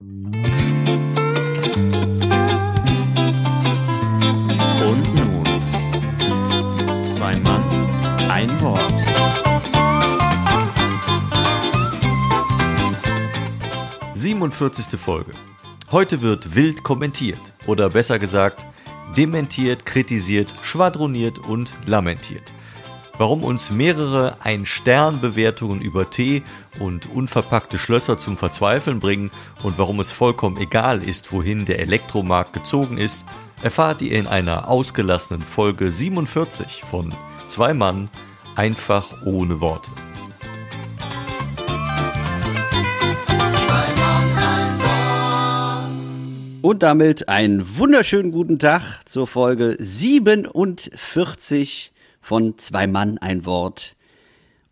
Und nun, zwei Mann, ein Wort. Siebenundvierzigste Folge. Heute wird wild kommentiert oder besser gesagt dementiert, kritisiert, schwadroniert und lamentiert. Warum uns mehrere Ein-Stern-Bewertungen über Tee und unverpackte Schlösser zum Verzweifeln bringen und warum es vollkommen egal ist, wohin der Elektromarkt gezogen ist, erfahrt ihr in einer ausgelassenen Folge 47 von Zwei Mann einfach ohne Worte. Und damit einen wunderschönen guten Tag zur Folge 47 von Zwei Mann ein Wort.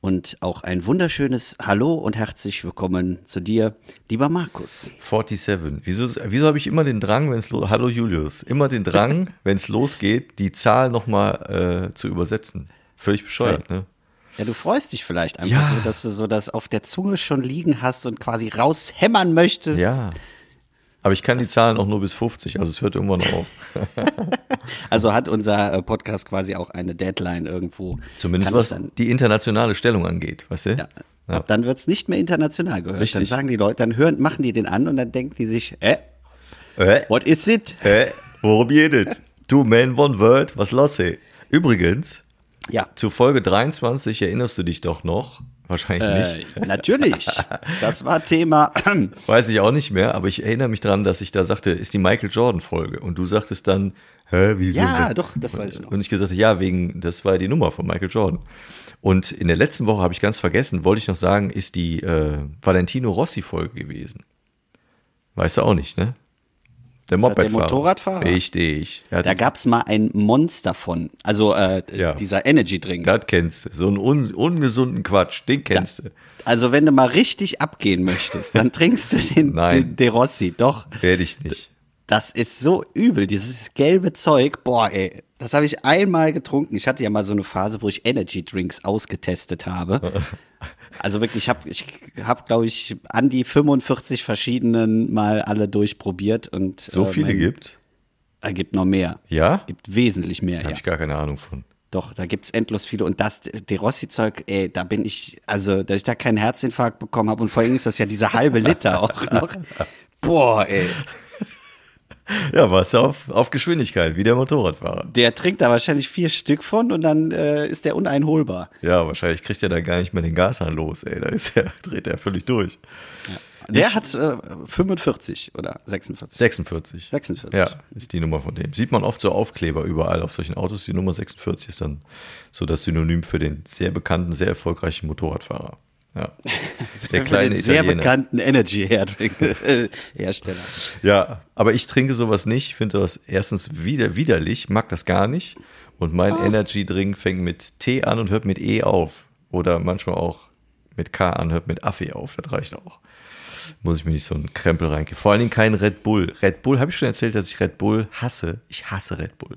Und auch ein wunderschönes Hallo und herzlich willkommen zu dir, lieber Markus. 47. Wieso, wieso habe ich immer den Drang, wenn es Hallo Julius, immer den Drang, wenn es losgeht, die Zahl nochmal äh, zu übersetzen. Völlig bescheuert, ne? Ja, du freust dich vielleicht einfach Ja. so, dass du so das auf der Zunge schon liegen hast und quasi raushämmern möchtest. Ja. Aber ich kann die Zahlen auch nur bis 50, also es hört irgendwann auf. Also hat unser äh, Podcast quasi auch eine Deadline irgendwo. Zumindest Kann was die internationale Stellung angeht, weißt du? ja, Ab dann wird es nicht mehr international gehört. Richtig. Dann sagen die Leute, dann hören, machen die den an und dann denken die sich, äh, Äh, what is it? äh, worum geht es? Two men, one word, was los, ey? Übrigens, Ja. zu Folge 23 erinnerst du dich doch noch, wahrscheinlich nicht. Äh, natürlich. Das war Thema. Weiß ich auch nicht mehr, aber ich erinnere mich dran, dass ich da sagte, ist die Michael Jordan Folge. Und du sagtest dann, hä, wieso? Ja, doch, das weiß ich noch. Und ich gesagt, ja, wegen, das war die Nummer von Michael Jordan. Und in der letzten Woche habe ich ganz vergessen, wollte ich noch sagen, ist die äh, Valentino Rossi Folge gewesen. Weißt du auch nicht, ne? Der das der Mopedfahrer. Motorradfahrer? Richtig. Da gab es mal ein Monster von. Also äh, Ja. dieser Energy Drink. das kennst du. So einen un ungesunden Quatsch, den kennst du. Also wenn du mal richtig abgehen möchtest, dann trinkst du den, Nein. den De Rossi. Doch, Werde ich nicht. das ist so übel. Dieses gelbe Zeug. Boah, ey. Das habe ich einmal getrunken. Ich hatte ja mal so eine Phase, wo ich Energy Drinks ausgetestet habe. Also wirklich, ich habe, ich hab, glaube ich, an die 45 verschiedenen mal alle durchprobiert. Und, So äh, viele mein- gibt? Es gibt noch mehr. Ja? gibt wesentlich mehr. Da Ja. habe ich gar keine Ahnung von. Doch, da gibt's endlos viele. Und das De Rossi-Zeug, ey, da bin ich, also, dass ich da keinen Herzinfarkt bekommen habe. Und vor allem ist das ja diese halbe Liter auch noch. Boah, ey. Ja, warst du auf, auf Geschwindigkeit, wie der Motorradfahrer. Der trinkt da wahrscheinlich vier Stück von und dann äh, ist der uneinholbar. Ja, wahrscheinlich kriegt er da gar nicht mehr den Gashahn los, ey. Da ist er, dreht er völlig durch. Der hat äh, 45 oder 46. 46. 46. Ja, ist die Nummer von dem. Sieht man oft so Aufkleber überall auf solchen Autos. Die Nummer 46 ist dann so das Synonym für den sehr bekannten, sehr erfolgreichen Motorradfahrer. Ja. Der kleine den sehr Italiener. bekannten Energy-Hersteller. Ja, aber ich trinke sowas nicht. Ich finde das erstens wieder widerlich, mag das gar nicht. Und mein Ah. Energy-Drink fängt mit T an und hört mit E auf. Oder manchmal auch mit K an, hört mit Affe auf. Das reicht auch. Muss ich mir nicht so einen Krempel reingehen. Vor allen Dingen kein Red Bull. Red Bull, habe ich schon erzählt, dass ich Red Bull hasse. Ich hasse Red Bull.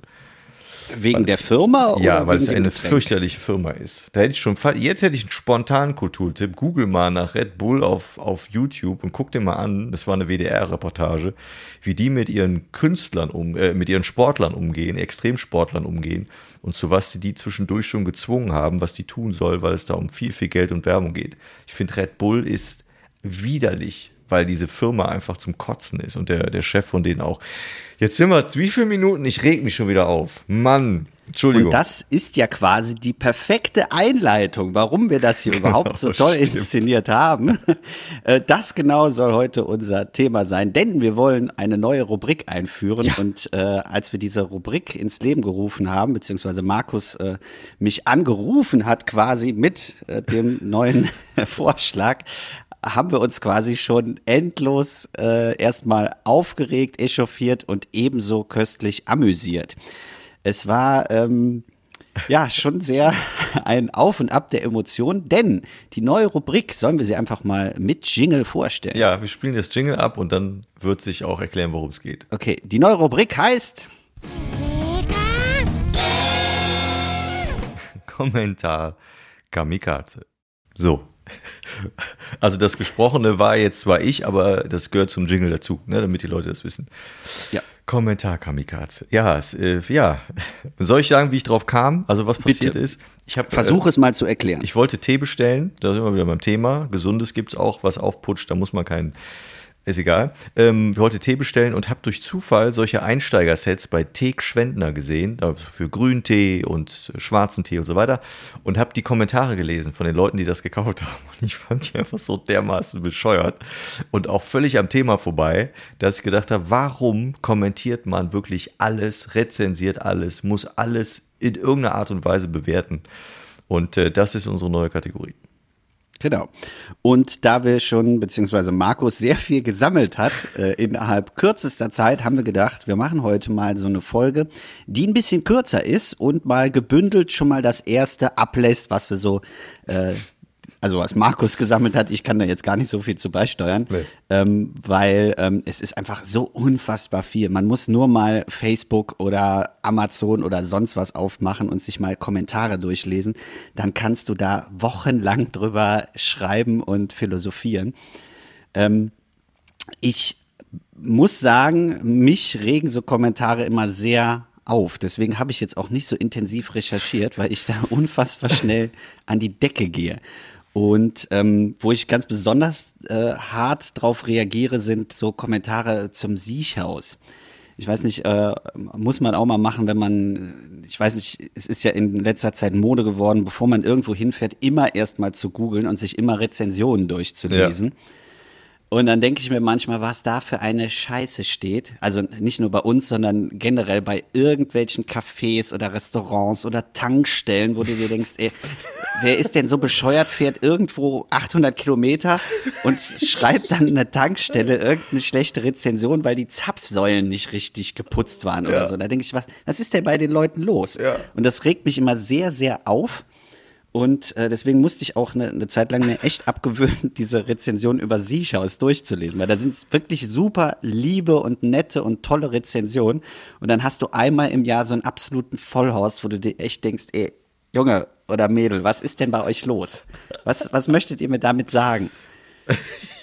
Wegen der Firma oder Ja, weil es eine Getränk? fürchterliche Firma ist. Da hätte ich schon, jetzt hätte ich einen spontanen Kulturtipp. Google mal nach Red Bull auf, auf YouTube und guck dir mal an, das war eine WDR-Reportage, wie die mit ihren Künstlern um, äh, mit ihren Sportlern umgehen, Extremsportlern umgehen und zu was die die zwischendurch schon gezwungen haben, was die tun soll, weil es da um viel, viel Geld und Werbung geht. Ich finde, Red Bull ist widerlich, weil diese Firma einfach zum Kotzen ist und der, der Chef von denen auch. Jetzt sind wir, wie viele Minuten? Ich reg mich schon wieder auf. Mann, Entschuldigung. Und das ist ja quasi die perfekte Einleitung, warum wir das hier überhaupt so toll stimmt. inszeniert haben. Äh, Das genau soll heute unser Thema sein, denn wir wollen eine neue Rubrik einführen. Und äh, als wir diese Rubrik ins Leben gerufen haben, beziehungsweise Markus äh, mich angerufen hat quasi mit äh, dem neuen Vorschlag, haben wir uns quasi schon endlos äh, erstmal aufgeregt, echauffiert und ebenso köstlich amüsiert. Es war ähm, ja schon sehr ein Auf und Ab der Emotionen, denn die neue Rubrik sollen wir sie einfach mal mit Jingle vorstellen. Ja, wir spielen das Jingle ab und dann wird sich auch erklären, worum es geht. Okay, die neue Rubrik heißt Kommentar Kamikaze. So, Also das Gesprochene war jetzt zwar ich, aber das gehört zum Jingle dazu, ne, damit die Leute das wissen. Ja. Kommentar Kamikaze. Ja, es, äh, ja. Soll ich sagen, wie ich drauf kam? Also was passiert Bitte. ist? Ich habe Versuch es mal zu erklären. ich wollte Tee bestellen, da sind wir wieder beim Thema. Gesundes gibt's auch, was aufputscht, da muss man keinen, ist egal. Ähm, wollte Tee bestellen und habe durch Zufall solche Einsteigersets bei Teek Schwendner gesehen, für Grüntee und schwarzen Tee und so weiter und habe die Kommentare gelesen von den Leuten, die das gekauft haben. Und ich fand die einfach so dermaßen bescheuert und auch völlig am Thema vorbei, dass ich gedacht habe, warum kommentiert man wirklich alles, rezensiert alles, muss alles in irgendeiner Art und Weise bewerten? Und äh, das ist unsere neue Kategorie. Genau. Und da wir schon, beziehungsweise Markus sehr viel gesammelt hat, äh, innerhalb kürzester Zeit, haben wir gedacht, wir machen heute mal so eine Folge, die ein bisschen kürzer ist und mal gebündelt schon mal das erste ablässt, was wir so, äh, also was Markus gesammelt hat. Ich kann da jetzt gar nicht so viel zu beisteuern, Nee. ähm, weil ähm, es ist einfach so unfassbar viel. Man muss nur mal Facebook oder Amazon oder sonst was aufmachen und sich mal Kommentare durchlesen. Dann kannst du da wochenlang drüber schreiben und philosophieren. Ähm, ich muss sagen, mich regen so Kommentare immer sehr auf. Deswegen habe ich jetzt auch nicht so intensiv recherchiert, weil ich da unfassbar schnell an die Decke gehe. Und ähm, wo ich ganz besonders äh, hart drauf reagiere, sind so Kommentare zum Siechhaus. Ich weiß nicht, äh, muss man auch mal machen, wenn man, ich weiß nicht, es ist ja in letzter Zeit Mode geworden, bevor man irgendwo hinfährt, immer erstmal zu googeln und sich immer Rezensionen durchzulesen. Und dann denke ich mir manchmal, was da für eine Scheiße steht. Also nicht nur bei uns, sondern generell bei irgendwelchen Cafés oder Restaurants oder Tankstellen, wo du dir denkst, ey, wer ist denn so bescheuert, fährt irgendwo 800 Kilometer und schreibt dann eine Tankstelle irgendeine schlechte Rezension, weil die Zapfsäulen nicht richtig geputzt waren oder Ja. so. Da denke ich, was, was ist denn bei den Leuten los? Ja. Und das regt mich immer sehr, sehr auf. Und äh, deswegen musste ich auch eine, eine Zeit lang mir echt abgewöhnen, diese Rezension über Siechhaus durchzulesen, weil da sind wirklich super liebe und nette und tolle Rezensionen. Und dann hast du einmal im Jahr so einen absoluten Vollhorst, wo du dir echt denkst, ey, Junge oder Mädel, was ist denn bei euch los? Was, was möchtet ihr mir damit sagen?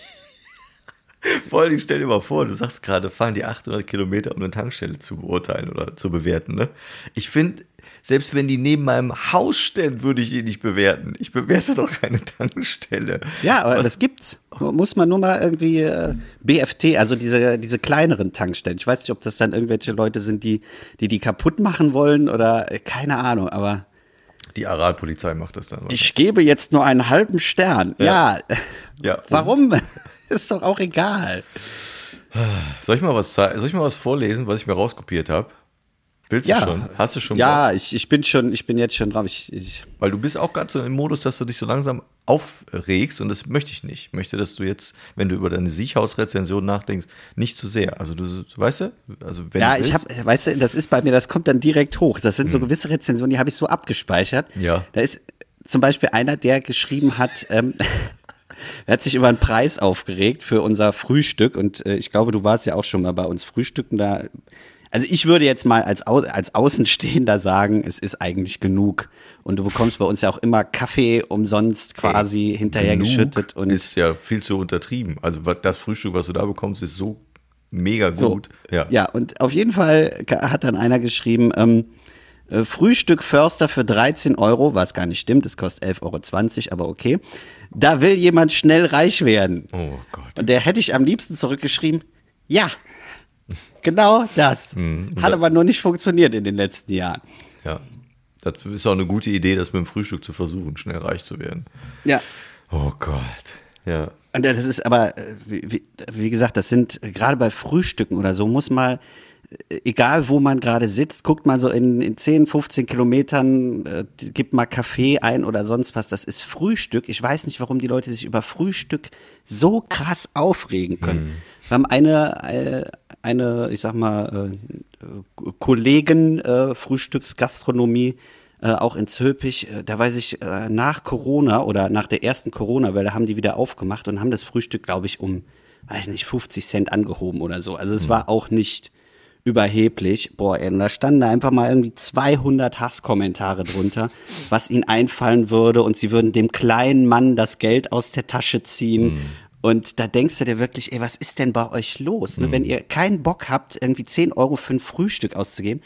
Vor Dingen stell dir mal vor, du sagst gerade, fahren die 800 Kilometer, um eine Tankstelle zu beurteilen oder zu bewerten. Ne? Ich finde, selbst wenn die neben meinem Haus stehen, würde ich die nicht bewerten. Ich bewerte doch keine Tankstelle. Ja, aber Was- das gibt's. Muss man nur mal irgendwie äh, BFT, also diese, diese kleineren Tankstellen. Ich weiß nicht, ob das dann irgendwelche Leute sind, die die, die kaputt machen wollen oder äh, keine Ahnung, aber Die Aralpolizei macht das dann. so. ich gebe jetzt nur einen halben Stern. Ja. Ja, und- Warum? Ist doch auch egal. Soll ich mal was soll ich mal was vorlesen, was ich mir rauskopiert habe? Willst Ja. du schon? Hast du schon? Ja, ich, ich bin schon, ich bin jetzt schon drauf. Ich, ich, Weil du bist auch gerade so im Modus, dass du dich so langsam aufregst und das möchte ich nicht. Ich möchte, dass du jetzt, wenn du über deine Siechhausrezension nachdenkst, nicht zu sehr. Also du, weißt du? Also wenn ja, ich habe, weißt du, das ist bei mir, das kommt dann direkt hoch. Das sind so gewisse Rezensionen, die habe ich so abgespeichert. Ja. Da ist zum Beispiel einer, der geschrieben hat, ähm, er hat sich über einen Preis aufgeregt für unser Frühstück und äh, ich glaube, du warst ja auch schon mal bei uns frühstücken da. Also ich würde jetzt mal als, Au als Außenstehender sagen, es ist eigentlich genug. Und du bekommst bei uns ja auch immer Kaffee umsonst quasi hinterher genug geschüttet. Und ist ja viel zu untertrieben. Also das Frühstück, was du da bekommst, ist so mega So. gut. Ja. ja, und auf jeden Fall hat dann einer geschrieben, ähm, äh, Frühstück Förster für 13 Euro, was gar nicht stimmt, das kostet 11,20 Euro, aber okay. Da will jemand schnell reich werden. Oh Gott. Und der hätte ich am liebsten zurückgeschrieben, ja, genau das. Mhm. Hat aber nur nicht funktioniert in den letzten Jahren. Ja. Das ist auch eine gute Idee, das mit dem Frühstück zu versuchen, schnell reich zu werden. Ja. Oh Gott. Ja. Und das ist aber, äh, wie, wie- gesagt, das sind äh, gerade bei Frühstücken oder so, muss mal, egal wo man gerade sitzt, guckt mal so in, in 10, 15 Kilometern, äh, gibt mal Kaffee ein oder sonst was. Das ist Frühstück. Ich weiß nicht, warum die Leute sich über Frühstück so krass aufregen können. Wir haben eine, äh, eine, ich sag mal, äh, Kollegen äh, Frühstücksgastronomie, äh, auch in Zülpich, äh, da weiß ich, äh, nach Corona oder nach der ersten Corona-Welle haben die wieder aufgemacht und haben das Frühstück, glaube ich, um, weiß nicht, 50 Cent angehoben oder so. Also es war auch nicht überheblich. Boah, ey, da standen da einfach mal irgendwie 200 Hasskommentare drunter, was ihnen einfallen würde und sie würden dem kleinen Mann das Geld aus der Tasche ziehen. Mhm. Und da denkst du dir wirklich, ey, was ist denn bei euch los? Ne? Mhm. Wenn ihr keinen Bock habt, irgendwie 10 Euro für ein Frühstück auszugeben,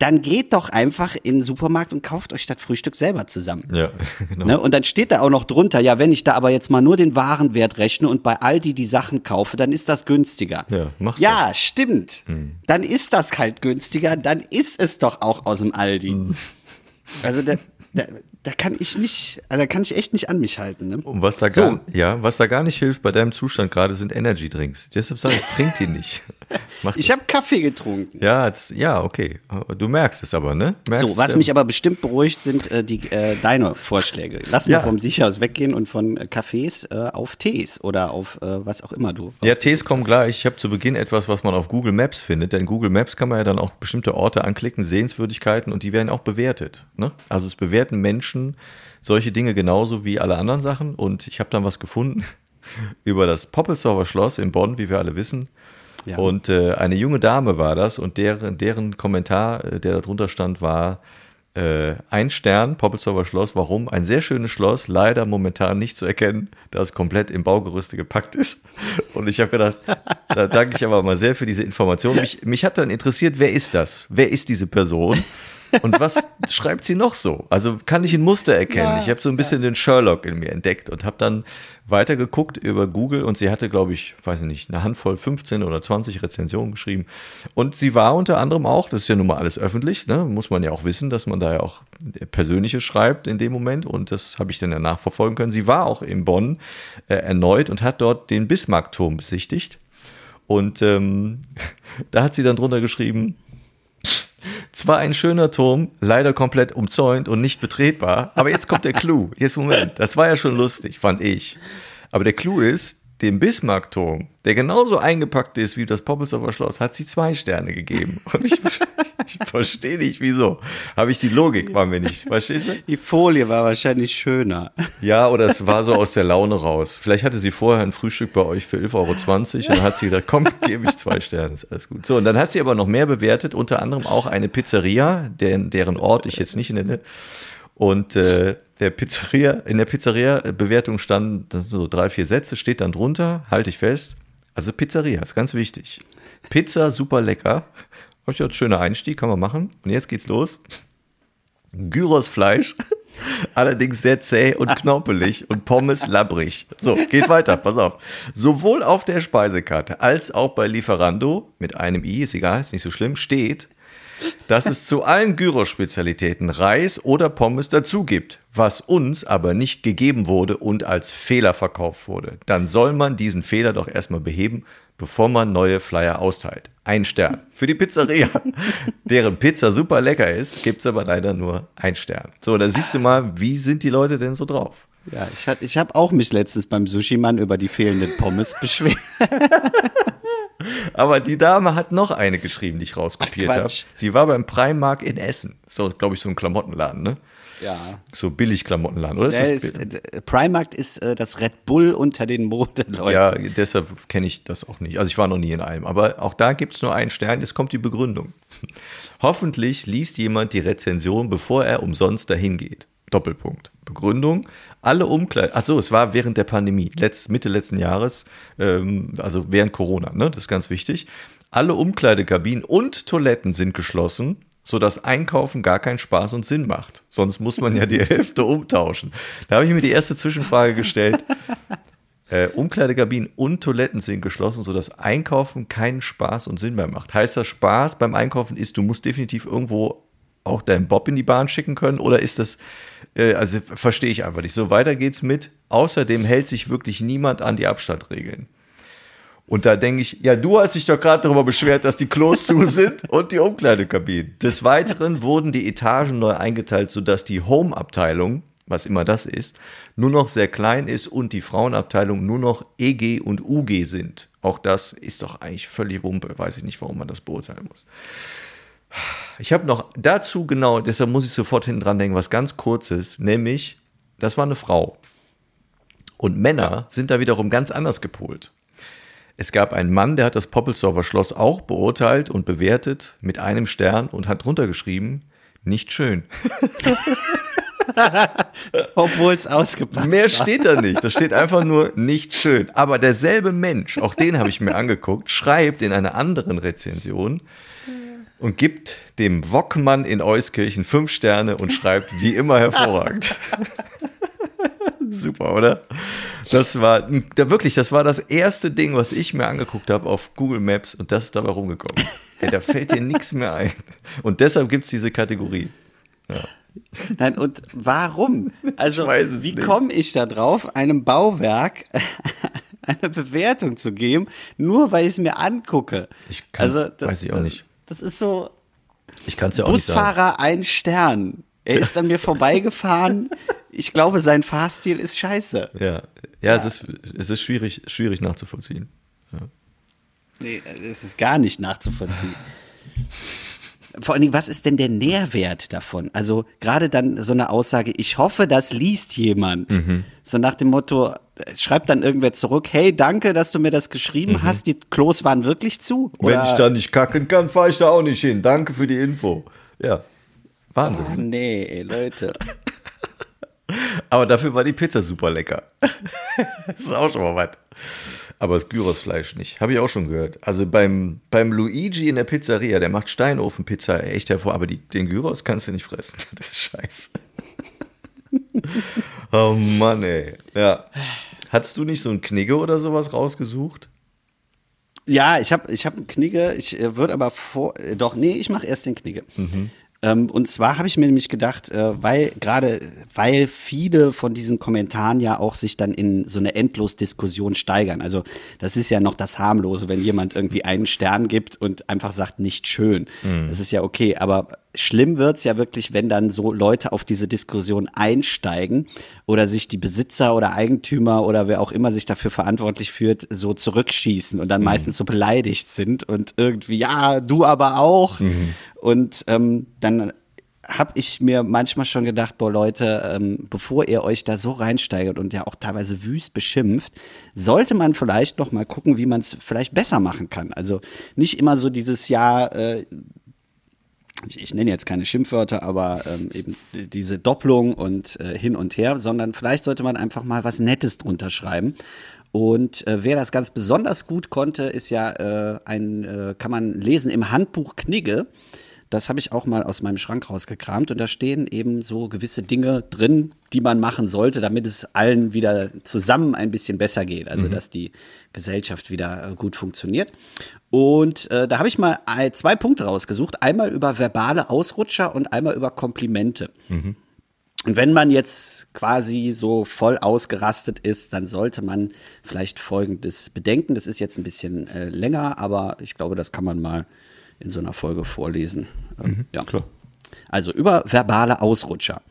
dann geht doch einfach in den Supermarkt und kauft euch das Frühstück selber zusammen. Ja, genau. Ne? Und dann steht da auch noch drunter, ja, wenn ich da aber jetzt mal nur den Warenwert rechne und bei Aldi die Sachen kaufe, dann ist das günstiger. Ja, mach's ja doch. stimmt. Hm. Dann ist das halt günstiger, dann ist es doch auch aus dem Aldi. Hm. Also da, da, da kann ich nicht, also da kann ich echt nicht an mich halten. Ne? Und was da gar, so. ja, was da gar nicht hilft bei deinem Zustand gerade sind Energy Drinks. Deshalb sage ich, trink die nicht. Ich habe Kaffee getrunken. Ja, das, ja, okay. Du merkst es aber, ne? Merkst so, was mich aber bestimmt beruhigt, sind äh, die, äh, deine Vorschläge. Lass mal ja. vom Sicherhaus weggehen und von äh, Cafés äh, auf Tees oder auf äh, was auch immer du. Ja, Tees kommen gleich. Ich habe zu Beginn etwas, was man auf Google Maps findet, denn Google Maps kann man ja dann auch bestimmte Orte anklicken, Sehenswürdigkeiten und die werden auch bewertet. Ne? Also es bewerten Menschen solche Dinge genauso wie alle anderen Sachen und ich habe dann was gefunden über das Poppelsdorfer Schloss in Bonn, wie wir alle wissen. Ja. Und äh, eine junge Dame war das und deren, deren Kommentar, äh, der darunter stand, war äh, ein Stern, Poppelsdorfer Schloss. Warum? Ein sehr schönes Schloss, leider momentan nicht zu erkennen, da es komplett im Baugerüste gepackt ist. Und ich habe gedacht, da danke ich aber mal sehr für diese Information. Mich, mich hat dann interessiert, wer ist das? Wer ist diese Person? Und was schreibt sie noch so? Also kann ich ein Muster erkennen. Ja, ich habe so ein bisschen ja. den Sherlock in mir entdeckt und habe dann weitergeguckt über Google und sie hatte, glaube ich, weiß ich nicht, eine Handvoll 15 oder 20 Rezensionen geschrieben. Und sie war unter anderem auch, das ist ja nun mal alles öffentlich, ne? muss man ja auch wissen, dass man da ja auch Persönliches schreibt in dem Moment und das habe ich dann ja nachverfolgen können. Sie war auch in Bonn äh, erneut und hat dort den Bismarckturm besichtigt. Und ähm, da hat sie dann drunter geschrieben, zwar ein schöner Turm, leider komplett umzäunt und nicht betretbar, aber jetzt kommt der Clou. Jetzt Moment, das war ja schon lustig, fand ich. Aber der Clou ist, dem Bismarckturm, der genauso eingepackt ist wie das Poppelsdorfer Schloss, hat sie zwei Sterne gegeben. Und ich, ich verstehe nicht, wieso. Habe ich die Logik, war mir nicht. Verstehst du? Die Folie war wahrscheinlich schöner. Ja, oder es war so aus der Laune raus. Vielleicht hatte sie vorher ein Frühstück bei euch für 11,20 Euro und dann hat sie gesagt, komm, gebe ich zwei Sterne, ist alles gut. So, und dann hat sie aber noch mehr bewertet, unter anderem auch eine Pizzeria, deren, deren Ort ich jetzt nicht nenne. Und äh, der Pizzeria, in der Pizzeria-Bewertung standen so drei, vier Sätze, steht dann drunter, halte ich fest. Also Pizzeria ist ganz wichtig. Pizza super lecker. Hab ich gedacht, schöner Einstieg, kann man machen. Und jetzt geht's los. Gyrosfleisch, allerdings sehr zäh und knorpelig und Pommes labbrig. So, geht weiter, pass auf. Sowohl auf der Speisekarte als auch bei Lieferando, mit einem i, ist egal, ist nicht so schlimm, steht dass es zu allen Gyros-Spezialitäten Reis oder Pommes dazu gibt, was uns aber nicht gegeben wurde und als Fehler verkauft wurde. Dann soll man diesen Fehler doch erstmal beheben, bevor man neue Flyer austeilt. Ein Stern. Für die Pizzeria, deren Pizza super lecker ist, gibt es aber leider nur ein Stern. So, da siehst du mal, wie sind die Leute denn so drauf? Ja, ich, ich habe auch mich letztens beim Sushi-Mann über die fehlenden Pommes beschwert. Aber die Dame hat noch eine geschrieben, die ich rauskopiert habe. Sie war beim Primark in Essen. So, glaube ich, so ein Klamottenladen, ne? Ja. So billig Klamottenladen, oder? Ist ist, äh, Primark ist äh, das Red Bull unter den Modeleuten. Ja, deshalb kenne ich das auch nicht. Also ich war noch nie in einem. Aber auch da gibt es nur einen Stern. Jetzt kommt die Begründung. Hoffentlich liest jemand die Rezension, bevor er umsonst dahin geht. Doppelpunkt. Begründung. Alle Umkleiden, achso, es war während der Pandemie, letzt, Mitte letzten Jahres, ähm, also während Corona, ne, das ist ganz wichtig. Alle Umkleidekabinen und Toiletten sind geschlossen, sodass Einkaufen gar keinen Spaß und Sinn macht. Sonst muss man ja die Hälfte umtauschen. Da habe ich mir die erste Zwischenfrage gestellt. Äh, Umkleidekabinen und Toiletten sind geschlossen, sodass Einkaufen keinen Spaß und Sinn mehr macht. Heißt das Spaß beim Einkaufen ist, du musst definitiv irgendwo auch deinen Bob in die Bahn schicken können? Oder ist das, äh, also verstehe ich einfach nicht. So weiter geht's mit. Außerdem hält sich wirklich niemand an die Abstandregeln. Und da denke ich, ja, du hast dich doch gerade darüber beschwert, dass die Klos zu sind und die Umkleidekabinen. Des Weiteren wurden die Etagen neu eingeteilt, sodass die Home-Abteilung, was immer das ist, nur noch sehr klein ist und die Frauenabteilung nur noch EG und UG sind. Auch das ist doch eigentlich völlig Wumpe. Weiß ich nicht, warum man das beurteilen muss. Ich habe noch dazu genau, deshalb muss ich sofort hinten dran denken, was ganz kurzes, nämlich, das war eine Frau. Und Männer ja. sind da wiederum ganz anders gepolt. es gab einen Mann, der hat das Poppelsdorfer Schloss auch beurteilt und bewertet mit einem Stern und hat drunter geschrieben, nicht schön. Obwohl es ausgepackt Mehr steht da nicht. Da steht einfach nur nicht schön. Aber derselbe Mensch, auch den habe ich mir angeguckt, schreibt in einer anderen Rezension und gibt dem Wockmann in Euskirchen fünf Sterne und schreibt wie immer hervorragend. Super, oder? Das war da wirklich, das war das erste Ding, was ich mir angeguckt habe auf Google Maps und das ist dabei rumgekommen. Hey, da fällt dir nichts mehr ein. Und deshalb gibt es diese Kategorie. Ja. Nein, und warum? Also, wie komme ich da drauf, einem Bauwerk eine Bewertung zu geben, nur weil ich es mir angucke? Ich kann, also, das, weiß ich auch nicht. Das ist so. Ich kann es ja auch Busfahrer nicht sagen. ein Stern. Er ist an mir vorbeigefahren. Ich glaube, sein Fahrstil ist scheiße. Ja, ja, ja. Es, ist, es ist schwierig, schwierig nachzuvollziehen. Ja. Nee, es ist gar nicht nachzuvollziehen. Vor allem, was ist denn der Nährwert davon? Also gerade dann so eine Aussage, ich hoffe, das liest jemand. Mhm. So nach dem Motto, schreibt dann irgendwer zurück, hey, danke, dass du mir das geschrieben mhm. hast, die Klos waren wirklich zu. Oder? Wenn ich da nicht kacken kann, fahre ich da auch nicht hin. Danke für die Info. Ja, Wahnsinn. Oh, nee, ey, Leute. Aber dafür war die Pizza super lecker. das ist auch schon mal was. Aber das Gyrosfleisch nicht. Habe ich auch schon gehört. Also beim, beim Luigi in der Pizzeria, der macht Steinofenpizza echt hervor, aber die, den Gyros kannst du nicht fressen. Das ist scheiße. oh Mann, ey. Ja. Hattest du nicht so ein Knigge oder sowas rausgesucht? Ja, ich habe ich hab einen Knigge. Ich äh, würde aber vor. Äh, doch, nee, ich mache erst den Knigge. Mhm. Ähm, und zwar habe ich mir nämlich gedacht, äh, weil gerade, weil viele von diesen Kommentaren ja auch sich dann in so eine Endlosdiskussion steigern. Also das ist ja noch das harmlose, wenn jemand irgendwie einen Stern gibt und einfach sagt, nicht schön. Mhm. Das ist ja okay, aber schlimm wird's ja wirklich, wenn dann so Leute auf diese Diskussion einsteigen oder sich die Besitzer oder Eigentümer oder wer auch immer sich dafür verantwortlich führt, so zurückschießen und dann mhm. meistens so beleidigt sind und irgendwie, ja, du aber auch. Mhm. Und ähm, dann habe ich mir manchmal schon gedacht, boah Leute, ähm, bevor ihr euch da so reinsteigert und ja auch teilweise wüst beschimpft, sollte man vielleicht noch mal gucken, wie man es vielleicht besser machen kann. Also nicht immer so dieses Jahr, äh, ich, ich nenne jetzt keine Schimpfwörter, aber ähm, eben diese Doppelung und äh, hin und her, sondern vielleicht sollte man einfach mal was Nettes drunter schreiben. Und äh, wer das ganz besonders gut konnte, ist ja äh, ein, äh, kann man lesen im Handbuch Knigge. Das habe ich auch mal aus meinem Schrank rausgekramt und da stehen eben so gewisse Dinge drin, die man machen sollte, damit es allen wieder zusammen ein bisschen besser geht. Also mhm. dass die Gesellschaft wieder äh, gut funktioniert. Und äh, da habe ich mal zwei Punkte rausgesucht. Einmal über verbale Ausrutscher und einmal über Komplimente. Mhm. Und wenn man jetzt quasi so voll ausgerastet ist, dann sollte man vielleicht Folgendes bedenken. Das ist jetzt ein bisschen äh, länger, aber ich glaube, das kann man mal in so einer Folge vorlesen. Ähm, mhm, ja, klar. Also über verbale Ausrutscher.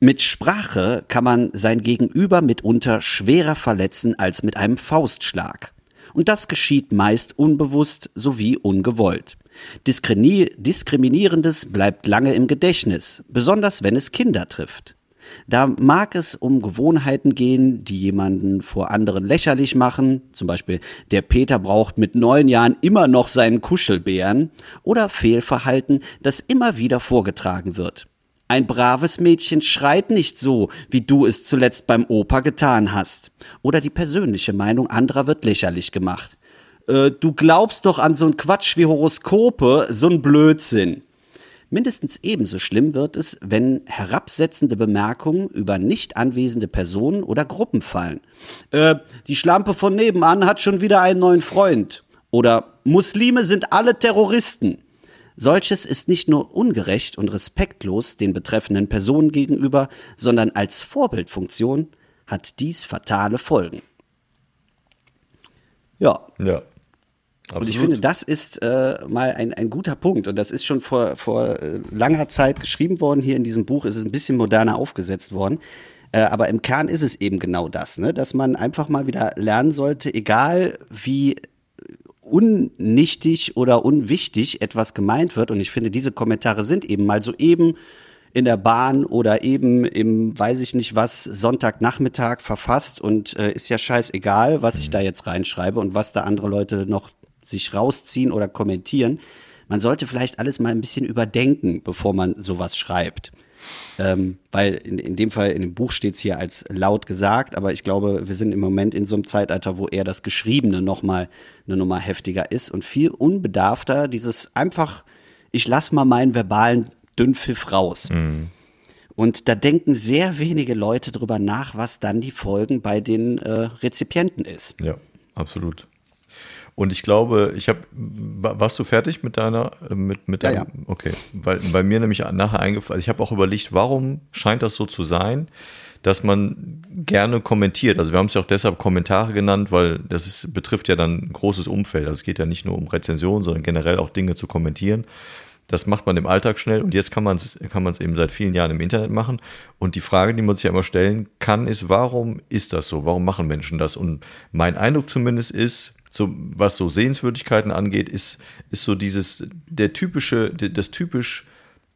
Mit Sprache kann man sein Gegenüber mitunter schwerer verletzen als mit einem Faustschlag. Und das geschieht meist unbewusst sowie ungewollt. Diskriminierendes bleibt lange im Gedächtnis, besonders wenn es Kinder trifft. Da mag es um Gewohnheiten gehen, die jemanden vor anderen lächerlich machen, zum Beispiel der Peter braucht mit neun Jahren immer noch seinen Kuschelbären, oder Fehlverhalten, das immer wieder vorgetragen wird. Ein braves Mädchen schreit nicht so, wie du es zuletzt beim Opa getan hast. Oder die persönliche Meinung anderer wird lächerlich gemacht. Äh, du glaubst doch an so ein Quatsch wie Horoskope, so ein Blödsinn. Mindestens ebenso schlimm wird es, wenn herabsetzende Bemerkungen über nicht anwesende Personen oder Gruppen fallen. Äh, die Schlampe von nebenan hat schon wieder einen neuen Freund. Oder Muslime sind alle Terroristen. Solches ist nicht nur ungerecht und respektlos den betreffenden Personen gegenüber, sondern als Vorbildfunktion hat dies fatale Folgen. Ja. Ja. Absolut. Und ich finde, das ist äh, mal ein, ein guter Punkt. Und das ist schon vor, vor äh, langer Zeit geschrieben worden. Hier in diesem Buch ist es ein bisschen moderner aufgesetzt worden. Äh, aber im Kern ist es eben genau das, ne? dass man einfach mal wieder lernen sollte, egal wie unnichtig oder unwichtig etwas gemeint wird. Und ich finde, diese Kommentare sind eben mal so eben in der Bahn oder eben im, weiß ich nicht was, Sonntagnachmittag verfasst und äh, ist ja scheißegal, was ich da jetzt reinschreibe und was da andere Leute noch sich rausziehen oder kommentieren. Man sollte vielleicht alles mal ein bisschen überdenken, bevor man sowas schreibt. Ähm, weil in, in dem Fall, in dem Buch steht es hier als laut gesagt, aber ich glaube, wir sind im Moment in so einem Zeitalter, wo eher das Geschriebene nochmal eine Nummer heftiger ist und viel unbedarfter, dieses einfach, ich lass mal meinen verbalen Dünnpfiff raus. Mhm. Und da denken sehr wenige Leute drüber nach, was dann die Folgen bei den äh, Rezipienten ist. Ja, absolut. Und ich glaube, ich habe, warst du fertig mit deiner, äh, mit, mit ja, deinem, ja. okay, weil bei mir nämlich nachher eingefallen, ich habe auch überlegt, warum scheint das so zu sein, dass man gerne kommentiert. Also wir haben es ja auch deshalb Kommentare genannt, weil das ist, betrifft ja dann ein großes Umfeld. Also es geht ja nicht nur um Rezensionen, sondern generell auch Dinge zu kommentieren. Das macht man im Alltag schnell und jetzt kann man es kann eben seit vielen Jahren im Internet machen. Und die Frage, die man sich ja immer stellen kann, ist, warum ist das so? Warum machen Menschen das? Und mein Eindruck zumindest ist, so, was so Sehenswürdigkeiten angeht, ist, ist so dieses, der typische, das typisch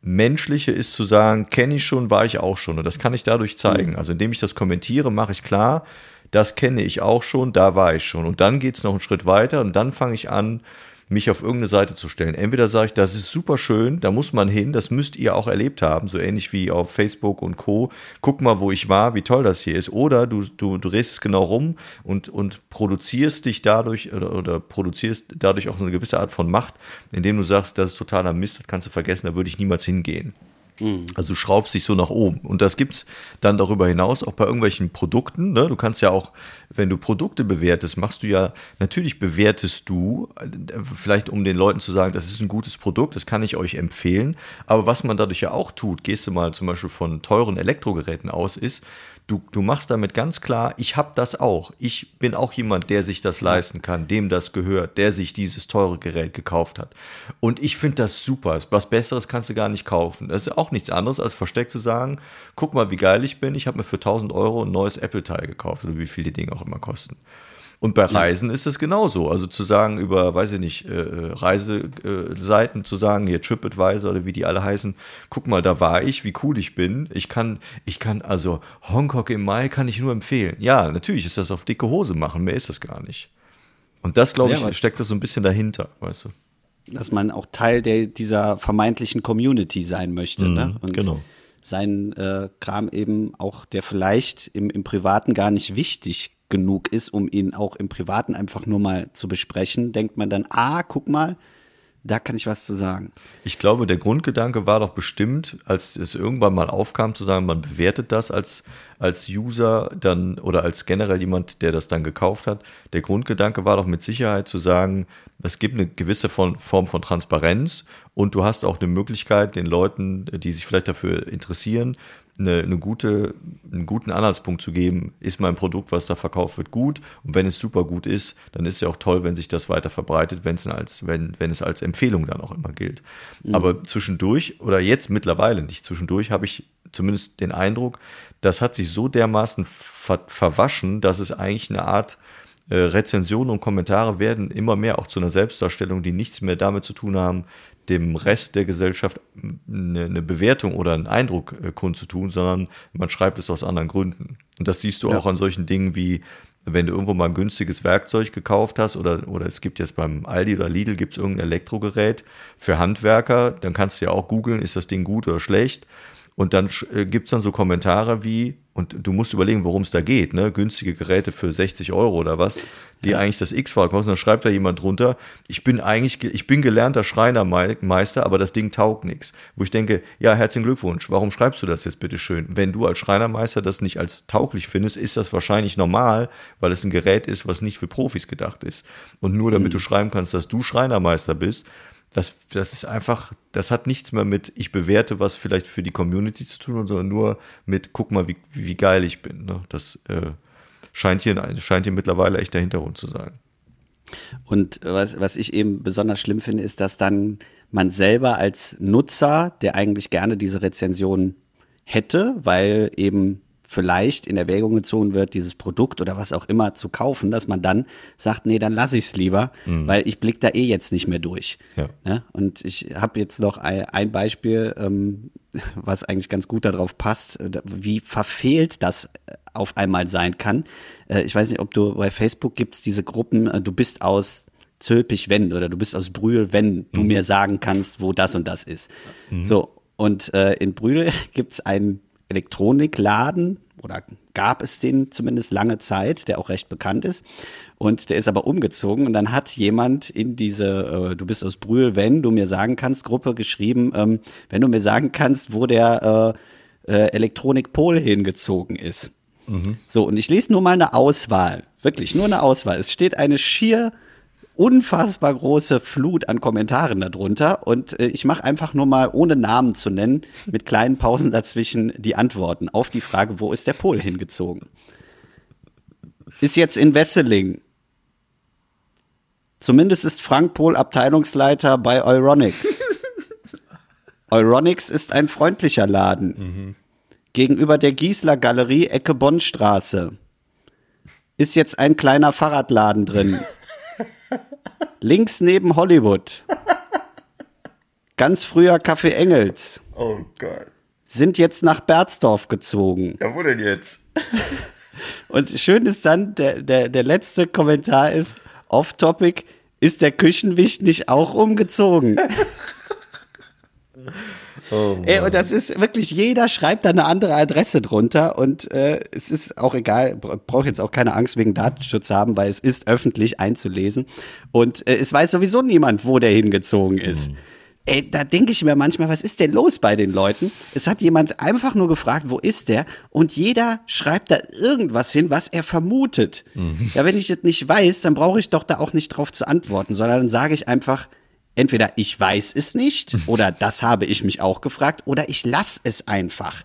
Menschliche ist zu sagen, kenne ich schon, war ich auch schon. Und das kann ich dadurch zeigen. Also indem ich das kommentiere, mache ich klar, das kenne ich auch schon, da war ich schon. Und dann geht es noch einen Schritt weiter und dann fange ich an, mich auf irgendeine Seite zu stellen. Entweder sage ich, das ist super schön, da muss man hin, das müsst ihr auch erlebt haben, so ähnlich wie auf Facebook und Co. Guck mal, wo ich war, wie toll das hier ist. Oder du, du, drehst es genau rum und, und produzierst dich dadurch oder, oder produzierst dadurch auch so eine gewisse Art von Macht, indem du sagst, das ist totaler Mist, das kannst du vergessen, da würde ich niemals hingehen. Mhm. Also du schraubst dich so nach oben. Und das gibt es dann darüber hinaus auch bei irgendwelchen Produkten. Ne? Du kannst ja auch, wenn du Produkte bewertest, machst du ja, natürlich bewertest du, vielleicht um den Leuten zu sagen, das ist ein gutes Produkt, das kann ich euch empfehlen. Aber was man dadurch ja auch tut, gehst du mal zum Beispiel von teuren Elektrogeräten aus, ist, du, du machst damit ganz klar, ich habe das auch. Ich bin auch jemand, der sich das leisten kann, dem das gehört, der sich dieses teure Gerät gekauft hat. Und ich finde das super. Was Besseres kannst du gar nicht kaufen. Das ist auch nichts anderes, als versteckt zu sagen, guck mal, wie geil ich bin. Ich habe mir für 1000 Euro ein neues Apple-Teil gekauft oder wie viel die Dinge auch immer kosten. Und bei Reisen ja. ist es genauso. Also zu sagen über, weiß ich nicht, äh, äh Reiseseiten, zu sagen, hier TripAdvisor oder wie die alle heißen, guck mal, da war ich, wie cool ich bin. Ich kann, ich kann, also Hongkong im Mai kann ich nur empfehlen. Ja, natürlich ist das auf dicke Hose machen, mehr ist das gar nicht. Und das, glaube ja, ich, steckt da so ein bisschen dahinter, weißt du. Dass man auch Teil der, dieser vermeintlichen Community sein möchte, mhm, ne? Und genau seinen äh, Kram eben auch, der vielleicht im, im Privaten gar nicht wichtig genug ist, um ihn auch im Privaten einfach nur mal zu besprechen, denkt man dann, ah, guck mal, da kann ich was zu sagen. Ich glaube, der Grundgedanke war doch bestimmt, als es irgendwann mal aufkam, zu sagen, man bewertet das als, als User dann oder als generell jemand, der das dann gekauft hat. Der Grundgedanke war doch mit Sicherheit zu sagen, es gibt eine gewisse Form von Transparenz und du hast auch eine Möglichkeit, den Leuten, die sich vielleicht dafür interessieren, eine, eine gute, einen guten Anhaltspunkt zu geben, ist mein Produkt, was da verkauft wird, gut. Und wenn es super gut ist, dann ist es ja auch toll, wenn sich das weiter verbreitet, wenn es als, wenn, wenn es als Empfehlung dann auch immer gilt. Mhm. Aber zwischendurch, oder jetzt mittlerweile nicht zwischendurch, habe ich zumindest den Eindruck, das hat sich so dermaßen ver verwaschen, dass es eigentlich eine Art äh, Rezensionen und Kommentare werden immer mehr auch zu einer Selbstdarstellung, die nichts mehr damit zu tun haben, dem Rest der Gesellschaft eine, eine Bewertung oder einen Eindruck äh, kundzutun, sondern man schreibt es aus anderen Gründen. Und das siehst du ja. auch an solchen Dingen wie, wenn du irgendwo mal ein günstiges Werkzeug gekauft hast oder, oder es gibt jetzt beim Aldi oder Lidl gibt es irgendein Elektrogerät für Handwerker, dann kannst du ja auch googeln, ist das Ding gut oder schlecht. Und dann äh, gibt es dann so Kommentare wie, und du musst überlegen, worum es da geht, ne? Günstige Geräte für 60 Euro oder was, die ja. eigentlich das X-Fach kosten. Dann schreibt da jemand drunter, ich bin eigentlich, ich bin gelernter Schreinermeister, aber das Ding taugt nichts. Wo ich denke, ja, herzlichen Glückwunsch, warum schreibst du das jetzt bitte schön? Wenn du als Schreinermeister das nicht als tauglich findest, ist das wahrscheinlich normal, weil es ein Gerät ist, was nicht für Profis gedacht ist. Und nur damit mhm. du schreiben kannst, dass du Schreinermeister bist, das, das ist einfach, das hat nichts mehr mit, ich bewerte was vielleicht für die Community zu tun, sondern nur mit, guck mal, wie, wie geil ich bin. Ne? Das äh, scheint, hier, scheint hier mittlerweile echt der Hintergrund zu sein. Und was, was ich eben besonders schlimm finde, ist, dass dann man selber als Nutzer, der eigentlich gerne diese Rezension hätte, weil eben vielleicht in Erwägung gezogen wird, dieses Produkt oder was auch immer zu kaufen, dass man dann sagt, nee, dann lasse ich es lieber, mhm. weil ich blicke da eh jetzt nicht mehr durch. Ja. ja? Und ich habe jetzt noch ein, Beispiel, ähm, was eigentlich ganz gut darauf passt, äh, wie verfehlt das äh, auf einmal sein kann. Äh, ich weiß nicht, ob du bei Facebook gibt's diese Gruppen, du bist aus Zülpich, wenn oder du bist aus Brühl, wenn du mhm. mir sagen kannst, wo das und das ist. Mhm. So, und äh, in Brühl gibt's einen Elektronikladen oder gab es den zumindest lange Zeit, der auch recht bekannt ist. Und der ist aber umgezogen und dann hat jemand in diese, äh, du bist aus Brühl, wenn du mir sagen kannst, Gruppe geschrieben, ähm, wenn du mir sagen kannst, wo der äh, äh, Elektronikpol hingezogen ist. Mhm. So, und ich lese nur mal eine Auswahl, wirklich nur eine Auswahl. Es steht eine schier unfassbar große Flut an Kommentaren darunter und äh, ich mache einfach nur mal, ohne Namen zu nennen, mit kleinen Pausen dazwischen die Antworten auf die Frage, wo ist der Pol hingezogen? Ist jetzt in Wesseling. Zumindest ist Frank Pohl Abteilungsleiter bei Euronics. Euronics ist ein freundlicher Laden. Mhm. Gegenüber der Giesler Galerie Ecke Bonnstraße ist jetzt ein kleiner Fahrradladen drin. Links neben Hollywood. Ganz früher Café Engels. Oh Gott. Sind jetzt nach Berzdorf gezogen. Ja, wo denn jetzt? Und schön ist dann, der, der, der letzte Kommentar ist, off-topic, ist der Küchenwicht nicht auch umgezogen? Oh Ey, und das ist wirklich, jeder schreibt da eine andere Adresse drunter und äh, es ist auch egal, brauche jetzt auch keine Angst wegen Datenschutz haben, weil es ist öffentlich einzulesen und äh, es weiß sowieso niemand, wo der hingezogen ist. Mhm. Ey, da denke ich mir manchmal, was ist denn los bei den Leuten? Es hat jemand einfach nur gefragt, wo ist der? Und jeder schreibt da irgendwas hin, was er vermutet. Mhm. Ja, wenn ich das nicht weiß, dann brauche ich doch da auch nicht drauf zu antworten, sondern dann sage ich einfach, entweder ich weiß es nicht oder das habe ich mich auch gefragt oder ich lasse es einfach.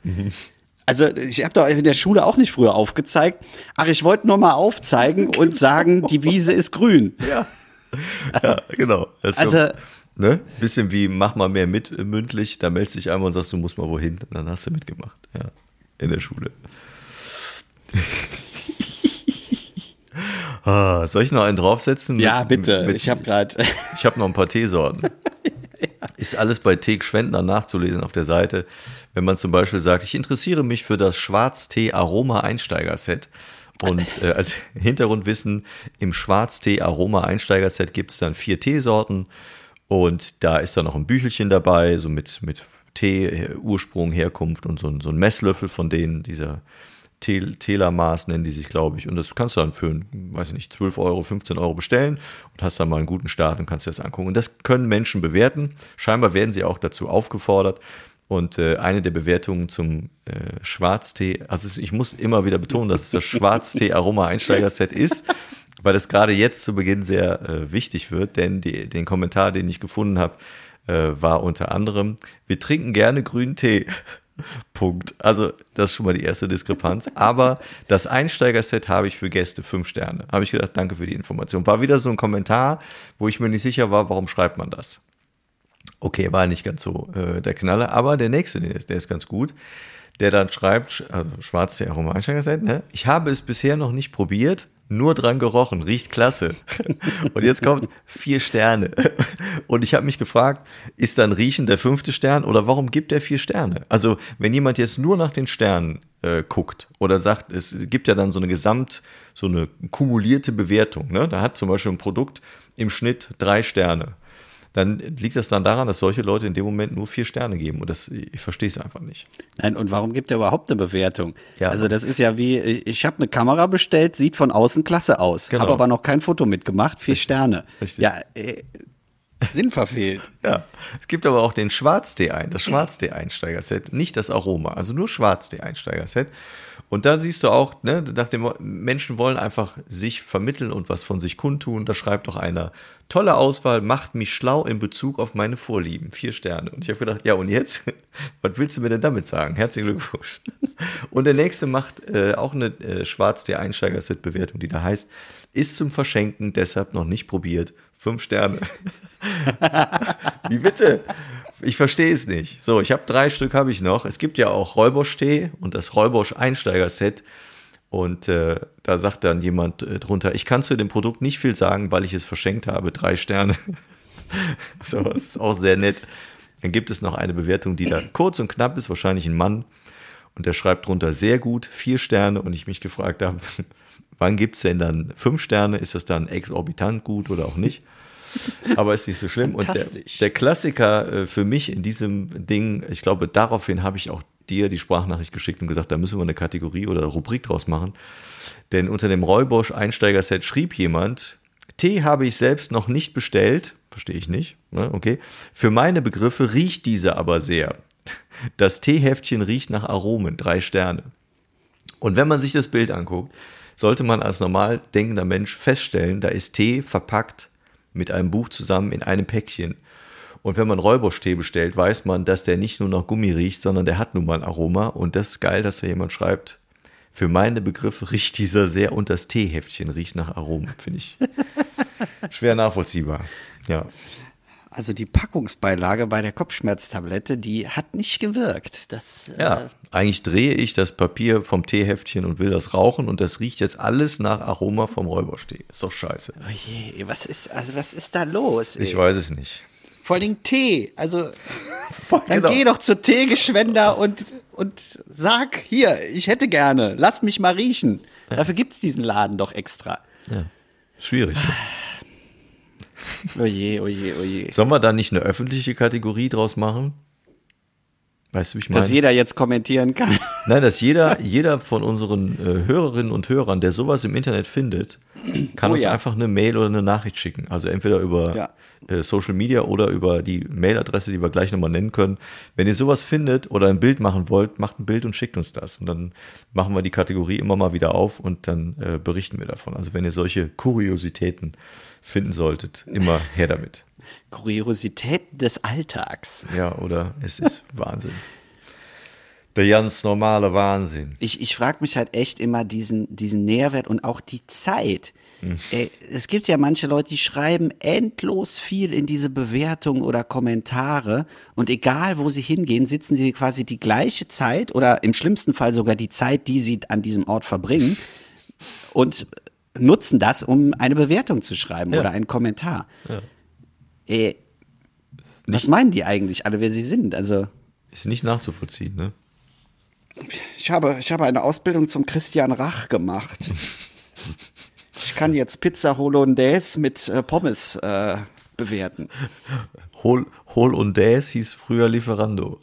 Also ich habe doch in der Schule auch nicht früher aufgezeigt. Ach, ich wollte nur mal aufzeigen und sagen, die Wiese ist grün. Ja, ja genau. also so, ne? bisschen wie mach mal mehr mit mündlich. Da meldest dich einmal und sagst, du musst mal wohin. Und dann hast du mitgemacht. Ja, in der Schule. Ah, soll ich noch einen draufsetzen? Ja, mit, bitte. Mit, ich habe gerade. Ich habe noch ein paar Teesorten. ja. Ist alles bei Teek Schwendner nachzulesen auf der Seite. Wenn man zum Beispiel sagt, ich interessiere mich für das Schwarztee-Aroma-Einsteiger-Set. Und äh, als Hintergrundwissen, im Schwarztee-Aroma-Einsteiger-Set gibt es dann vier Teesorten. Und da ist dann noch ein Büchelchen dabei, so mit, mit Tee, Ursprung, Herkunft und so, so ein Messlöffel von denen, dieser Tel Telamaß nennen die sich, glaube ich. Und das kannst du dann für, weiß ich nicht, 12 Euro, 15 Euro bestellen und hast dann mal einen guten Start und kannst dir das angucken. Und das können Menschen bewerten. Scheinbar werden sie auch dazu aufgefordert. Und äh, eine der Bewertungen zum äh, Schwarztee, also ich muss immer wieder betonen, dass es das Schwarztee-Aroma-Einsteiger-Set ist, weil das gerade jetzt zu Beginn sehr äh, wichtig wird, denn die, den Kommentar, den ich gefunden habe, äh, war unter anderem, wir trinken gerne grünen Tee. Punkt. Also, das ist schon mal die erste Diskrepanz. Aber das Einsteigerset habe ich für Gäste fünf Sterne. Habe ich gedacht, danke für die Information. War wieder so ein Kommentar, wo ich mir nicht sicher war, warum schreibt man das? Okay, war nicht ganz so äh, der Knaller, aber der nächste, der ist, der ist ganz gut. Der dann schreibt, also schwarz der Aroma Einsteigerset, ne? Ich habe es bisher noch nicht probiert, nur dran gerochen, riecht klasse. Und jetzt kommt vier Sterne. Und ich habe mich gefragt, ist dann Riechen der fünfte Stern oder warum gibt er vier Sterne? Also wenn jemand jetzt nur nach den Sternen äh, guckt oder sagt, es gibt ja dann so eine Gesamt, so eine kumulierte Bewertung. Ne? Da hat zum Beispiel ein Produkt im Schnitt drei Sterne dann liegt das dann daran, dass solche Leute in dem Moment nur vier Sterne geben. Und das, ich verstehe es einfach nicht. Nein, und warum gibt er überhaupt eine Bewertung? Ja. Also das ist ja wie, ich habe eine Kamera bestellt, sieht von außen klasse aus, genau. habe aber noch kein Foto mitgemacht, vier Richtig. Sterne. Richtig. Ja, äh, Sinn verfehlt. ja. Es gibt aber auch den Schwarztee ein, das Schwarztee-Einsteiger-Set, nicht das Aroma, also nur Schwarztee-Einsteiger-Set. Und da siehst du auch, ne, nach Menschen wollen einfach sich vermitteln und was von sich kundtun. Da schreibt doch einer, tolle Auswahl, macht mich schlau in Bezug auf meine Vorlieben. Vier Sterne. Und ich habe gedacht, ja, und jetzt? was willst du mir denn damit sagen? Herzlichen Glückwunsch. Und der nächste macht äh, auch eine äh, Schwarz-der-Einsteiger-Set-Bewertung, die da heißt, ist zum Verschenken, deshalb noch nicht probiert. Fünf Sterne. Wie bitte? Ich verstehe es nicht. So, ich habe drei Stück habe ich noch. Es gibt ja auch Räubosch-Tee und das Räubosch-Einsteiger-Set. Und äh, da sagt dann jemand äh, drunter, ich kann zu dem Produkt nicht viel sagen, weil ich es verschenkt habe. Drei Sterne. so, das ist auch sehr nett. Dann gibt es noch eine Bewertung, die da kurz und knapp ist, wahrscheinlich ein Mann. Und der schreibt drunter sehr gut, vier Sterne. Und ich mich gefragt habe, wann gibt es denn dann fünf Sterne? Ist das dann exorbitant gut oder auch nicht? Aber ist nicht so schlimm. Und der, der Klassiker äh, für mich in diesem Ding, ich glaube, daraufhin habe ich auch dir die Sprachnachricht geschickt und gesagt, da müssen wir eine Kategorie oder eine Rubrik draus machen. Denn unter dem Räubosch Einsteiger-Set schrieb jemand, Tee habe ich selbst noch nicht bestellt, verstehe ich nicht, ne? okay. Für meine Begriffe riecht diese aber sehr. Das Teeheftchen riecht nach Aromen, drei Sterne. Und wenn man sich das Bild anguckt, sollte man als normal denkender Mensch feststellen, da ist Tee verpackt mit einem Buch zusammen in einem Päckchen. Und wenn man Räuberstee bestellt, weiß man, dass der nicht nur nach Gummi riecht, sondern der hat nun mal ein Aroma. Und das ist geil, dass da jemand schreibt, für meine Begriffe riecht dieser sehr und das Teeheftchen riecht nach Aromen, finde ich schwer nachvollziehbar. Ja. Also die Packungsbeilage bei der Kopfschmerztablette, die hat nicht gewirkt. Das, ja, äh eigentlich drehe ich das Papier vom Teeheftchen und will das rauchen und das riecht jetzt alles nach Aroma vom Räuberstee. Ist doch scheiße. Oh je, was ist, also was ist da los? Ey? Ich weiß es nicht. Vor allem Tee. Also, dann genau. geh doch zur Teegeschwender und, und sag, hier, ich hätte gerne, lass mich mal riechen. Ja. Dafür gibt es diesen Laden doch extra. Ja. Schwierig. Ne? Oje, oje, oje. Sollen wir da nicht eine öffentliche Kategorie draus machen? Weißt du, wie ich meine? Dass jeder jetzt kommentieren kann. Nein, dass jeder, jeder von unseren äh, Hörerinnen und Hörern, der sowas im Internet findet, kann oh, uns ja. einfach eine Mail oder eine Nachricht schicken. Also entweder über ja. äh, Social Media oder über die Mailadresse, die wir gleich nochmal nennen können. Wenn ihr sowas findet oder ein Bild machen wollt, macht ein Bild und schickt uns das. Und dann machen wir die Kategorie immer mal wieder auf und dann äh, berichten wir davon. Also wenn ihr solche Kuriositäten finden solltet, immer her damit. Kuriositäten des Alltags. Ja, oder es ist Wahnsinn. Der ganz normale Wahnsinn. Ich, ich frage mich halt echt immer diesen, diesen Nährwert und auch die Zeit. Hm. Ey, es gibt ja manche Leute, die schreiben endlos viel in diese Bewertungen oder Kommentare und egal wo sie hingehen, sitzen sie quasi die gleiche Zeit oder im schlimmsten Fall sogar die Zeit, die sie an diesem Ort verbringen und nutzen das, um eine Bewertung zu schreiben ja. oder einen Kommentar. Ja. Äh, was meinen die eigentlich alle, wer sie sind? Also ist nicht nachzuvollziehen, ne? Ich habe, ich habe eine Ausbildung zum Christian Rach gemacht. ich kann jetzt Pizza Hollandaise mit äh, Pommes äh, bewerten. Hol, Hol und Daise hieß früher Lieferando.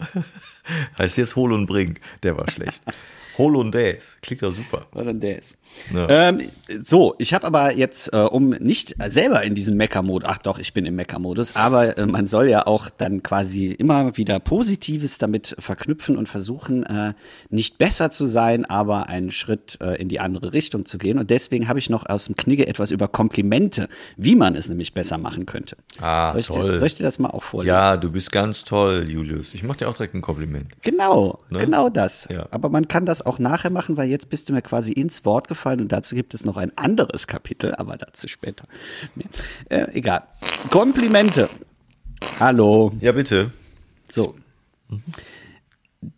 heißt jetzt Hol und Bring. Der war schlecht. Hollandaise. Klingt ja super. Hollandaise. Ja. Ähm, so, ich habe aber jetzt, äh, um nicht selber in diesem Mecker-Modus, ach doch, ich bin im Mecker-Modus, aber äh, man soll ja auch dann quasi immer wieder Positives damit verknüpfen und versuchen, äh, nicht besser zu sein, aber einen Schritt äh, in die andere Richtung zu gehen. Und deswegen habe ich noch aus dem Knigge etwas über Komplimente, wie man es nämlich besser machen könnte. Ah, soll ich toll. Dir, soll ich dir das mal auch vorlesen? Ja, du bist ganz toll, Julius. Ich mache dir auch direkt ein Kompliment. Genau, ne? genau das. Ja. Aber man kann das auch nachher machen, weil jetzt bist du mir quasi ins Wort gefallen und dazu gibt es noch ein anderes Kapitel, aber dazu später. Äh, egal. Komplimente. Hallo. Ja, bitte. So.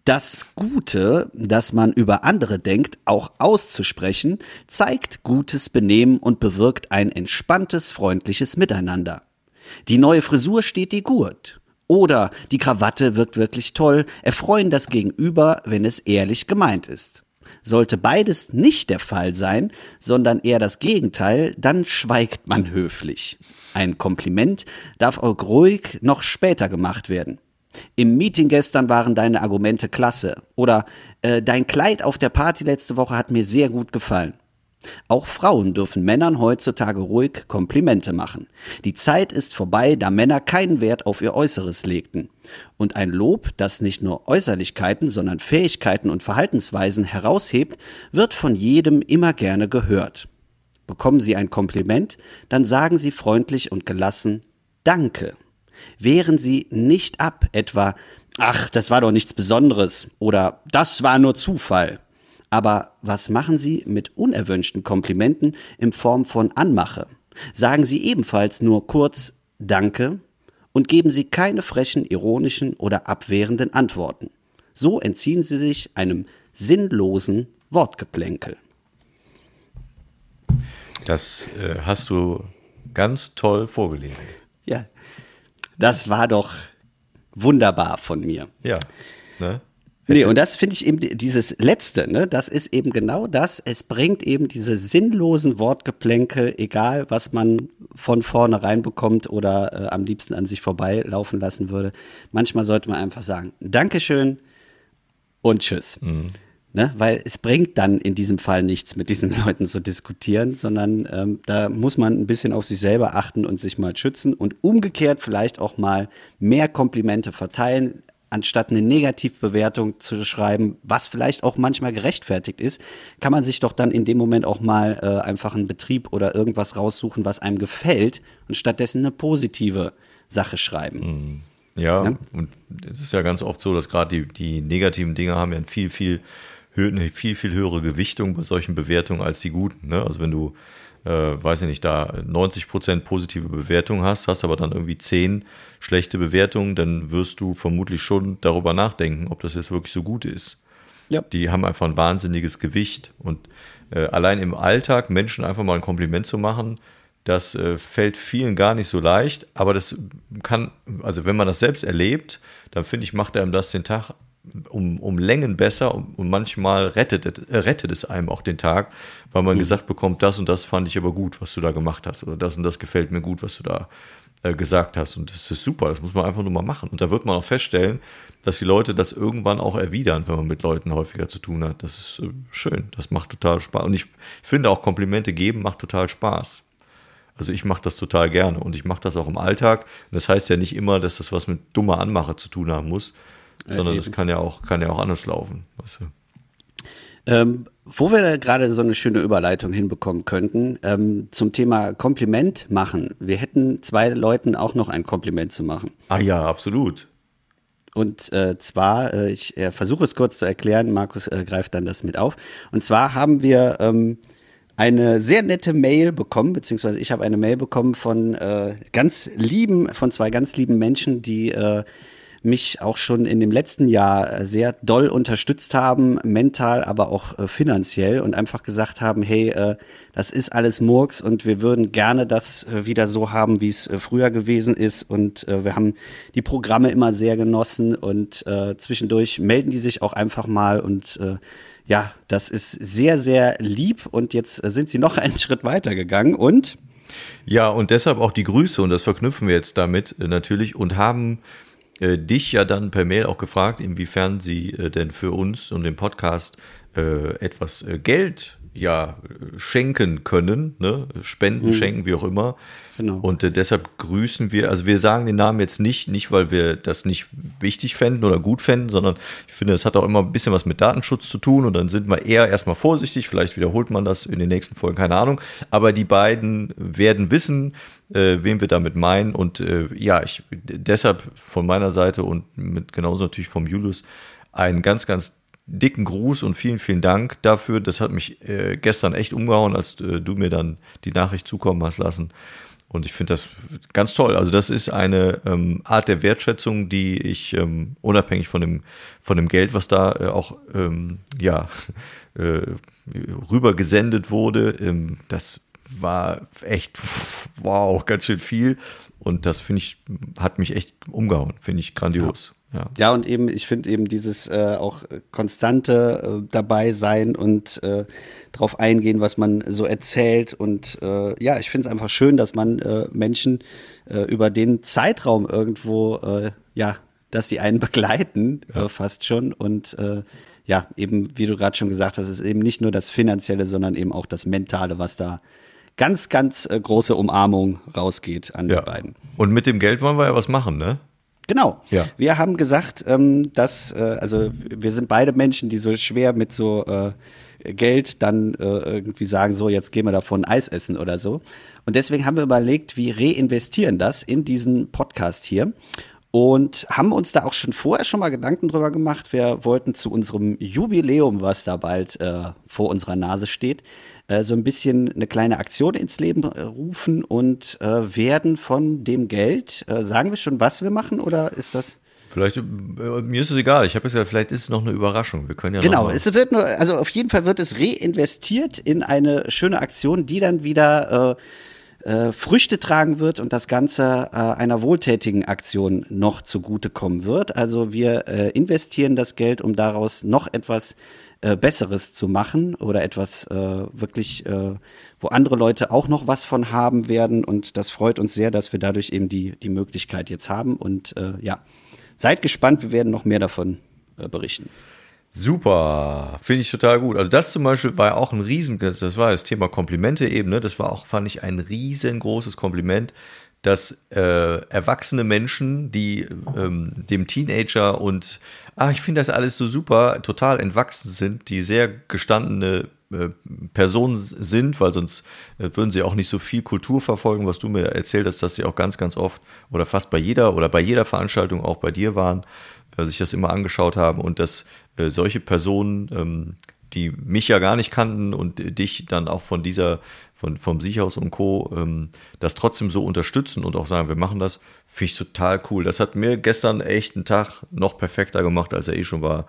Das Gute, das man über andere denkt, auch auszusprechen, zeigt gutes Benehmen und bewirkt ein entspanntes, freundliches Miteinander. Die neue Frisur steht dir gut. Oder die Krawatte wirkt wirklich toll, erfreuen das Gegenüber, wenn es ehrlich gemeint ist. Sollte beides nicht der Fall sein, sondern eher das Gegenteil, dann schweigt man höflich. Ein Kompliment darf auch ruhig noch später gemacht werden. Im Meeting gestern waren deine Argumente klasse. Oder äh, dein Kleid auf der Party letzte Woche hat mir sehr gut gefallen. Auch Frauen dürfen Männern heutzutage ruhig Komplimente machen. Die Zeit ist vorbei, da Männer keinen Wert auf ihr Äußeres legten. Und ein Lob, das nicht nur Äußerlichkeiten, sondern Fähigkeiten und Verhaltensweisen heraushebt, wird von jedem immer gerne gehört. Bekommen Sie ein Kompliment, dann sagen Sie freundlich und gelassen Danke. Wehren Sie nicht ab, etwa Ach, das war doch nichts Besonderes oder Das war nur Zufall. Aber was machen Sie mit unerwünschten Komplimenten in Form von Anmache? Sagen Sie ebenfalls nur kurz Danke und geben Sie keine frechen, ironischen oder abwehrenden Antworten. So entziehen Sie sich einem sinnlosen Wortgeplänkel. Das äh, hast du ganz toll vorgelesen. Ja, das war doch wunderbar von mir. Ja. Ne? Nee, und das finde ich eben dieses letzte, ne, das ist eben genau das. Es bringt eben diese sinnlosen Wortgeplänkel, egal was man von vorne reinbekommt oder äh, am liebsten an sich vorbeilaufen lassen würde. Manchmal sollte man einfach sagen, Dankeschön und Tschüss. Mhm. Ne, weil es bringt dann in diesem Fall nichts, mit diesen Leuten zu diskutieren, sondern ähm, da muss man ein bisschen auf sich selber achten und sich mal schützen und umgekehrt vielleicht auch mal mehr Komplimente verteilen, anstatt eine Negativbewertung zu schreiben, was vielleicht auch manchmal gerechtfertigt ist, kann man sich doch dann in dem Moment auch mal äh, einfach einen Betrieb oder irgendwas raussuchen, was einem gefällt und stattdessen eine positive Sache schreiben. Mhm. Ja, ja, und es ist ja ganz oft so, dass gerade die, die negativen Dinge haben ja ein viel, viel, eine viel, viel höhere Gewichtung bei solchen Bewertungen als die guten. Ne? Also wenn du äh, weiß ich nicht, da 90% positive Bewertungen hast, hast aber dann irgendwie 10 schlechte Bewertungen, dann wirst du vermutlich schon darüber nachdenken, ob das jetzt wirklich so gut ist. Ja. Die haben einfach ein wahnsinniges Gewicht und äh, allein im Alltag Menschen einfach mal ein Kompliment zu machen, das äh, fällt vielen gar nicht so leicht, aber das kann, also wenn man das selbst erlebt, dann finde ich, macht einem das den Tag um, um Längen besser und, und manchmal rettet, äh, rettet es einem auch den Tag, weil man mhm. gesagt bekommt, das und das fand ich aber gut, was du da gemacht hast oder das und das gefällt mir gut, was du da äh, gesagt hast und das ist super, das muss man einfach nur mal machen und da wird man auch feststellen, dass die Leute das irgendwann auch erwidern, wenn man mit Leuten häufiger zu tun hat. Das ist äh, schön, das macht total Spaß und ich, ich finde auch Komplimente geben macht total Spaß. Also ich mache das total gerne und ich mache das auch im Alltag. Und das heißt ja nicht immer, dass das was mit dummer Anmache zu tun haben muss, sondern das kann ja auch, kann ja auch anders laufen. Weißt du? Ähm, wo wir da gerade so eine schöne Überleitung hinbekommen könnten, ähm, zum Thema Kompliment machen. Wir hätten zwei Leuten auch noch ein Kompliment zu machen. Ah ja, absolut. Und äh, zwar, äh, ich äh, versuche es kurz zu erklären, Markus äh, greift dann das mit auf. Und zwar haben wir ähm, eine sehr nette Mail bekommen, beziehungsweise ich habe eine Mail bekommen von äh, ganz lieben, von zwei ganz lieben Menschen, die äh, mich auch schon in dem letzten Jahr äh, sehr doll unterstützt haben, mental, aber auch äh, finanziell und einfach gesagt haben, hey, äh, das ist alles Murks und wir würden gerne das wieder so haben, wie es früher gewesen ist. Und wir haben die Programme immer sehr genossen und zwischendurch melden die sich auch einfach mal und ja, das ist sehr, sehr lieb und jetzt sind sie noch einen Schritt weiter gegangen und ja, und deshalb auch die Grüße und das verknüpfen wir jetzt damit natürlich und haben äh, dich ja dann per Mail auch gefragt, inwiefern sie äh, denn für uns und den Podcast äh, etwas äh, Geld ja schenken können, ne? spenden, mhm. schenken, wie auch immer. Genau. Und äh, deshalb grüßen wir, also wir sagen den Namen jetzt nicht, nicht weil wir das nicht wichtig fänden oder gut fänden, sondern ich finde, es hat auch immer ein bisschen was mit Datenschutz zu tun und dann sind wir eher erstmal vorsichtig, vielleicht wiederholt man das in den nächsten Folgen, keine Ahnung. Aber die beiden werden wissen, äh, wen wir damit meinen. Und äh, ja, ich deshalb von meiner Seite und mit genauso natürlich vom Julius ein ganz, ganz dicken Gruß und vielen, vielen Dank dafür. Das hat mich äh, gestern echt umgehauen, als äh, du mir dann die Nachricht zukommen hast lassen. Und ich finde das ganz toll. Also das ist eine ähm, Art der Wertschätzung, die ich ähm, unabhängig von dem, von dem Geld, was da äh, auch ähm, ja, äh, rüber gesendet wurde, ähm, das war echt, wow, ganz schön viel. Und das finde ich, hat mich echt umgehauen. Finde ich grandios. Ja. Ja, und eben, ich finde eben dieses äh, auch konstante äh, dabei sein und äh, drauf eingehen, was man so erzählt. Und äh, ja, ich finde es einfach schön, dass man äh, Menschen äh, über den Zeitraum irgendwo, äh, ja, dass sie einen begleiten, ja. äh, fast schon. Und äh, ja, eben, wie du gerade schon gesagt hast, ist eben nicht nur das Finanzielle, sondern eben auch das Mentale, was da ganz, ganz äh, große Umarmung rausgeht an ja. die beiden. Und mit dem Geld wollen wir ja was machen, ne? Genau. Ja. Wir haben gesagt, ähm, dass, äh, also wir sind beide Menschen, die so schwer mit so äh, Geld dann äh, irgendwie sagen, so jetzt gehen wir davon Eis essen oder so. Und deswegen haben wir überlegt, wie reinvestieren das in diesen Podcast hier. und haben uns da auch schon vorher schon mal Gedanken drüber gemacht. Wir wollten zu unserem Jubiläum, was da bald äh, vor unserer Nase steht, äh, so ein bisschen eine kleine Aktion ins Leben äh, rufen und äh, werden von dem Geld, äh, sagen wir schon, was wir machen oder ist das? Vielleicht, äh, mir ist es egal. Ich habe es ja, vielleicht ist es noch eine Überraschung. Wir können ja Genau, es wird nur, also auf jeden Fall wird es reinvestiert in eine schöne Aktion, die dann wieder äh, äh, Früchte tragen wird und das Ganze äh, einer wohltätigen Aktion noch zugutekommen wird. Also wir investieren das Geld, um daraus noch etwas äh, Besseres zu machen oder etwas äh, wirklich, äh, wo andere Leute auch noch was von haben werden. Und das freut uns sehr, dass wir dadurch eben die, die Möglichkeit jetzt haben. Und äh, ja, seid gespannt, wir werden noch mehr davon äh, berichten. Super, finde ich total gut. Also das zum Beispiel war auch ein riesen, das war das Thema Komplimente eben, ne? das war auch, fand ich, ein riesengroßes Kompliment, dass äh, erwachsene Menschen, die ähm, dem Teenager und, ach, ich finde das alles so super, total entwachsen sind, die sehr gestandene äh, Personen sind, weil sonst äh, würden sie auch nicht so viel Kultur verfolgen, was du mir erzählt hast, dass sie auch ganz, ganz oft oder fast bei jeder oder bei jeder Veranstaltung auch bei dir waren, äh, sich das immer angeschaut haben und dass äh, solche Personen, ähm, die mich ja gar nicht kannten und äh, dich dann auch von dieser, von, vom Siechhaus und Co., ähm, das trotzdem so unterstützen und auch sagen, wir machen das, finde ich total cool. Das hat mir gestern echt einen Tag noch perfekter gemacht, als er eh schon war.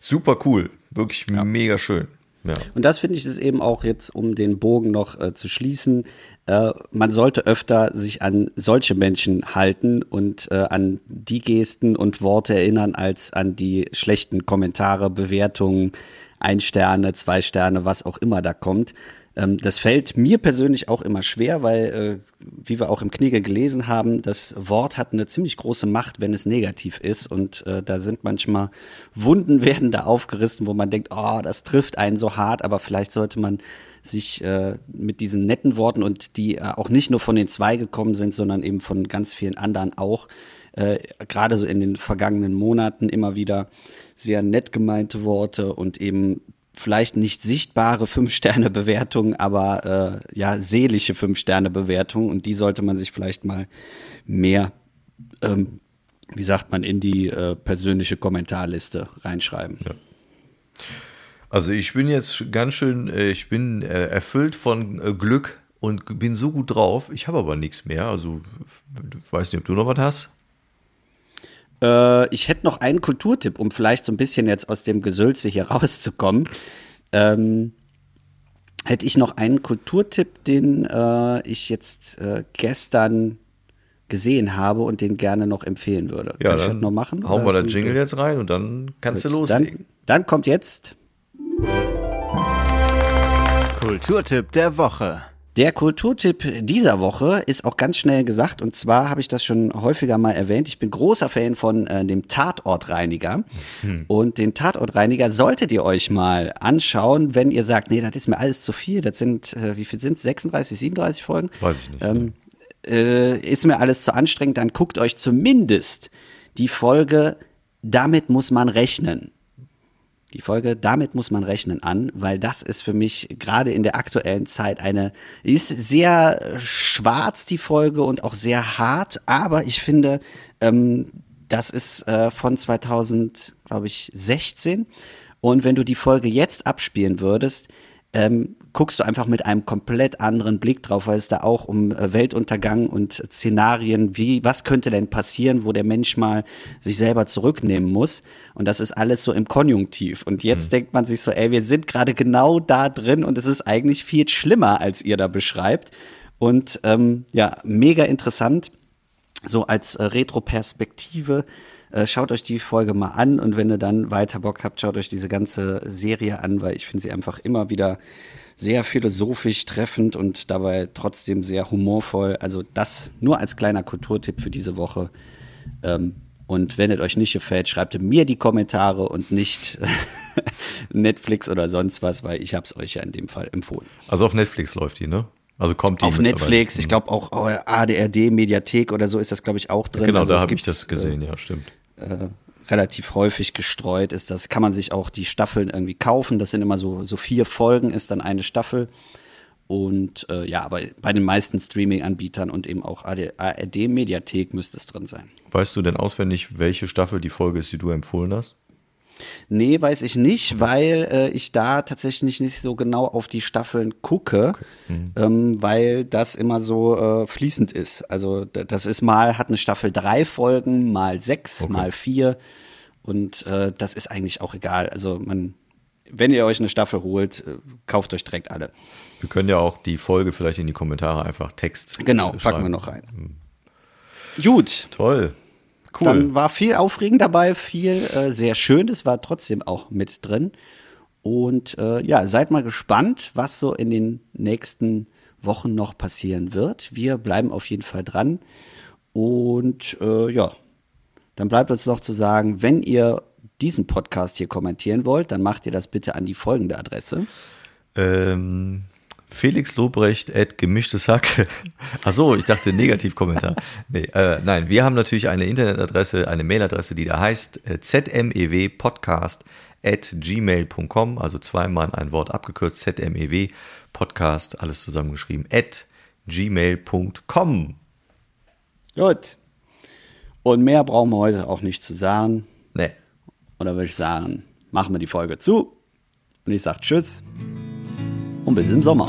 Super cool, wirklich ja. mega schön. Ja. Und das finde ich ist eben auch jetzt, um den Bogen noch äh, zu schließen, äh, man sollte öfter sich an solche Menschen halten und äh, an die Gesten und Worte erinnern, als an die schlechten Kommentare, Bewertungen, ein Sterne, zwei Sterne, was auch immer da kommt. Ähm, das fällt mir persönlich auch immer schwer, weil, äh, wie wir auch im Knigge gelesen haben, das Wort hat eine ziemlich große Macht, wenn es negativ ist. Und äh, da sind manchmal Wunden werden da aufgerissen, wo man denkt, oh, das trifft einen so hart, aber vielleicht sollte man sich äh, mit diesen netten Worten und die äh, auch nicht nur von den zwei gekommen sind, sondern eben von ganz vielen anderen auch, äh, gerade so in den vergangenen Monaten immer wieder sehr nett gemeinte Worte und eben vielleicht nicht sichtbare Fünf-Sterne-Bewertungen, aber äh, ja, seelische Fünf-Sterne-Bewertungen und die sollte man sich vielleicht mal mehr, ähm, wie sagt man, in die äh, persönliche Kommentarliste reinschreiben. Ja. Also ich bin jetzt ganz schön, äh, ich bin äh, erfüllt von äh, Glück und bin so gut drauf. Ich habe aber nichts mehr. Also weiß nicht, ob du noch was hast. Äh, ich hätte noch einen Kulturtipp, um vielleicht so ein bisschen jetzt aus dem Gesülze hier rauszukommen. Ähm, hätte ich noch einen Kulturtipp, den äh, ich jetzt äh, gestern gesehen habe und den gerne noch empfehlen würde. Ja, Kann dann noch machen? Hauen wir das Jingle jetzt rein und dann kannst Gut, du loslegen. Dann, dann kommt jetzt Kulturtipp der Woche. Der Kulturtipp dieser Woche ist auch ganz schnell gesagt und zwar habe ich das schon häufiger mal erwähnt. Ich bin großer Fan von äh, dem Tatortreiniger hm. und den Tatortreiniger solltet ihr euch mal anschauen, wenn ihr sagt, nee, das ist mir alles zu viel. Das sind äh, wie viel sind es? 36, 37 Folgen? Weiß ich nicht. Ähm, äh, ist mir alles zu anstrengend. Dann guckt euch zumindest die Folge. Damit muss man rechnen die Folge, damit muss man rechnen an, weil das ist für mich gerade in der aktuellen Zeit eine, ist sehr schwarz, die Folge und auch sehr hart, aber ich finde, ähm, das ist äh, von 2000, glaube ich, 16. Und wenn du die Folge jetzt abspielen würdest, ähm, guckst du einfach mit einem komplett anderen Blick drauf, weil es da auch um äh, Weltuntergang und Szenarien, wie, was könnte denn passieren, wo der Mensch mal sich selber zurücknehmen muss. Und das ist alles so im Konjunktiv. Und jetzt mhm. denkt man sich so, ey, wir sind gerade genau da drin und es ist eigentlich viel schlimmer, als ihr da beschreibt. Und ähm, ja, mega interessant, so als äh, Retro-Perspektive. Äh, schaut euch die Folge mal an und wenn ihr dann weiter Bock habt, schaut euch diese ganze Serie an, weil ich finde sie einfach immer wieder sehr philosophisch treffend und dabei trotzdem sehr humorvoll. Also das nur als kleiner Kulturtipp für diese Woche. Ähm, und wenn es euch nicht gefällt, schreibt mir die Kommentare und nicht Netflix oder sonst was, weil ich habe es euch ja in dem Fall empfohlen. Also auf Netflix läuft die, ne? Also kommt die auf Netflix, ich glaube auch oh, ADRD Mediathek oder so ist das glaube ich auch drin. Genau, also da habe ich das gesehen, äh, ja, stimmt. Äh, relativ häufig gestreut ist. Das kann man sich auch die Staffeln irgendwie kaufen. Das sind immer so, so vier Folgen, ist dann eine Staffel. Und äh, ja, aber bei den meisten Streaming-Anbietern und eben auch ARD-Mediathek müsste es drin sein. Weißt du denn auswendig, welche Staffel die Folge ist, die du empfohlen hast? Nee, weiß ich nicht, weil äh, ich da tatsächlich nicht so genau auf die Staffeln gucke, okay. mhm. ähm, weil das immer so äh, fließend ist. Also das ist mal, hat eine Staffel drei Folgen, mal sechs, okay. mal vier. Und äh, das ist eigentlich auch egal. Also man, wenn ihr euch eine Staffel holt, äh, kauft euch direkt alle. Wir können ja auch die Folge vielleicht in die Kommentare einfach Text. Genau, packen wir noch rein. Mhm. Gut. Toll. Cool. Dann war viel Aufregend dabei, viel äh, sehr schön. Es war trotzdem auch mit drin. Und äh, ja, seid mal gespannt, was so in den nächsten Wochen noch passieren wird. Wir bleiben auf jeden Fall dran. Und äh, ja, dann bleibt uns noch zu sagen, wenn ihr diesen Podcast hier kommentieren wollt, dann macht ihr das bitte an die folgende Adresse. Ähm, Felix Lobrecht at gemischtes Hack. Achso, ich dachte Negativkommentar. Nee, äh, nein, wir haben natürlich eine Internetadresse, eine Mailadresse, die da heißt äh, zmewpodcast at gmail.com, also zweimal ein Wort abgekürzt, zmew podcast, alles zusammengeschrieben, at gmail.com. Gut. Und mehr brauchen wir heute auch nicht zu sagen. Nee. Oder würde ich sagen, machen wir die Folge zu. Und ich sage Tschüss und bis im Sommer.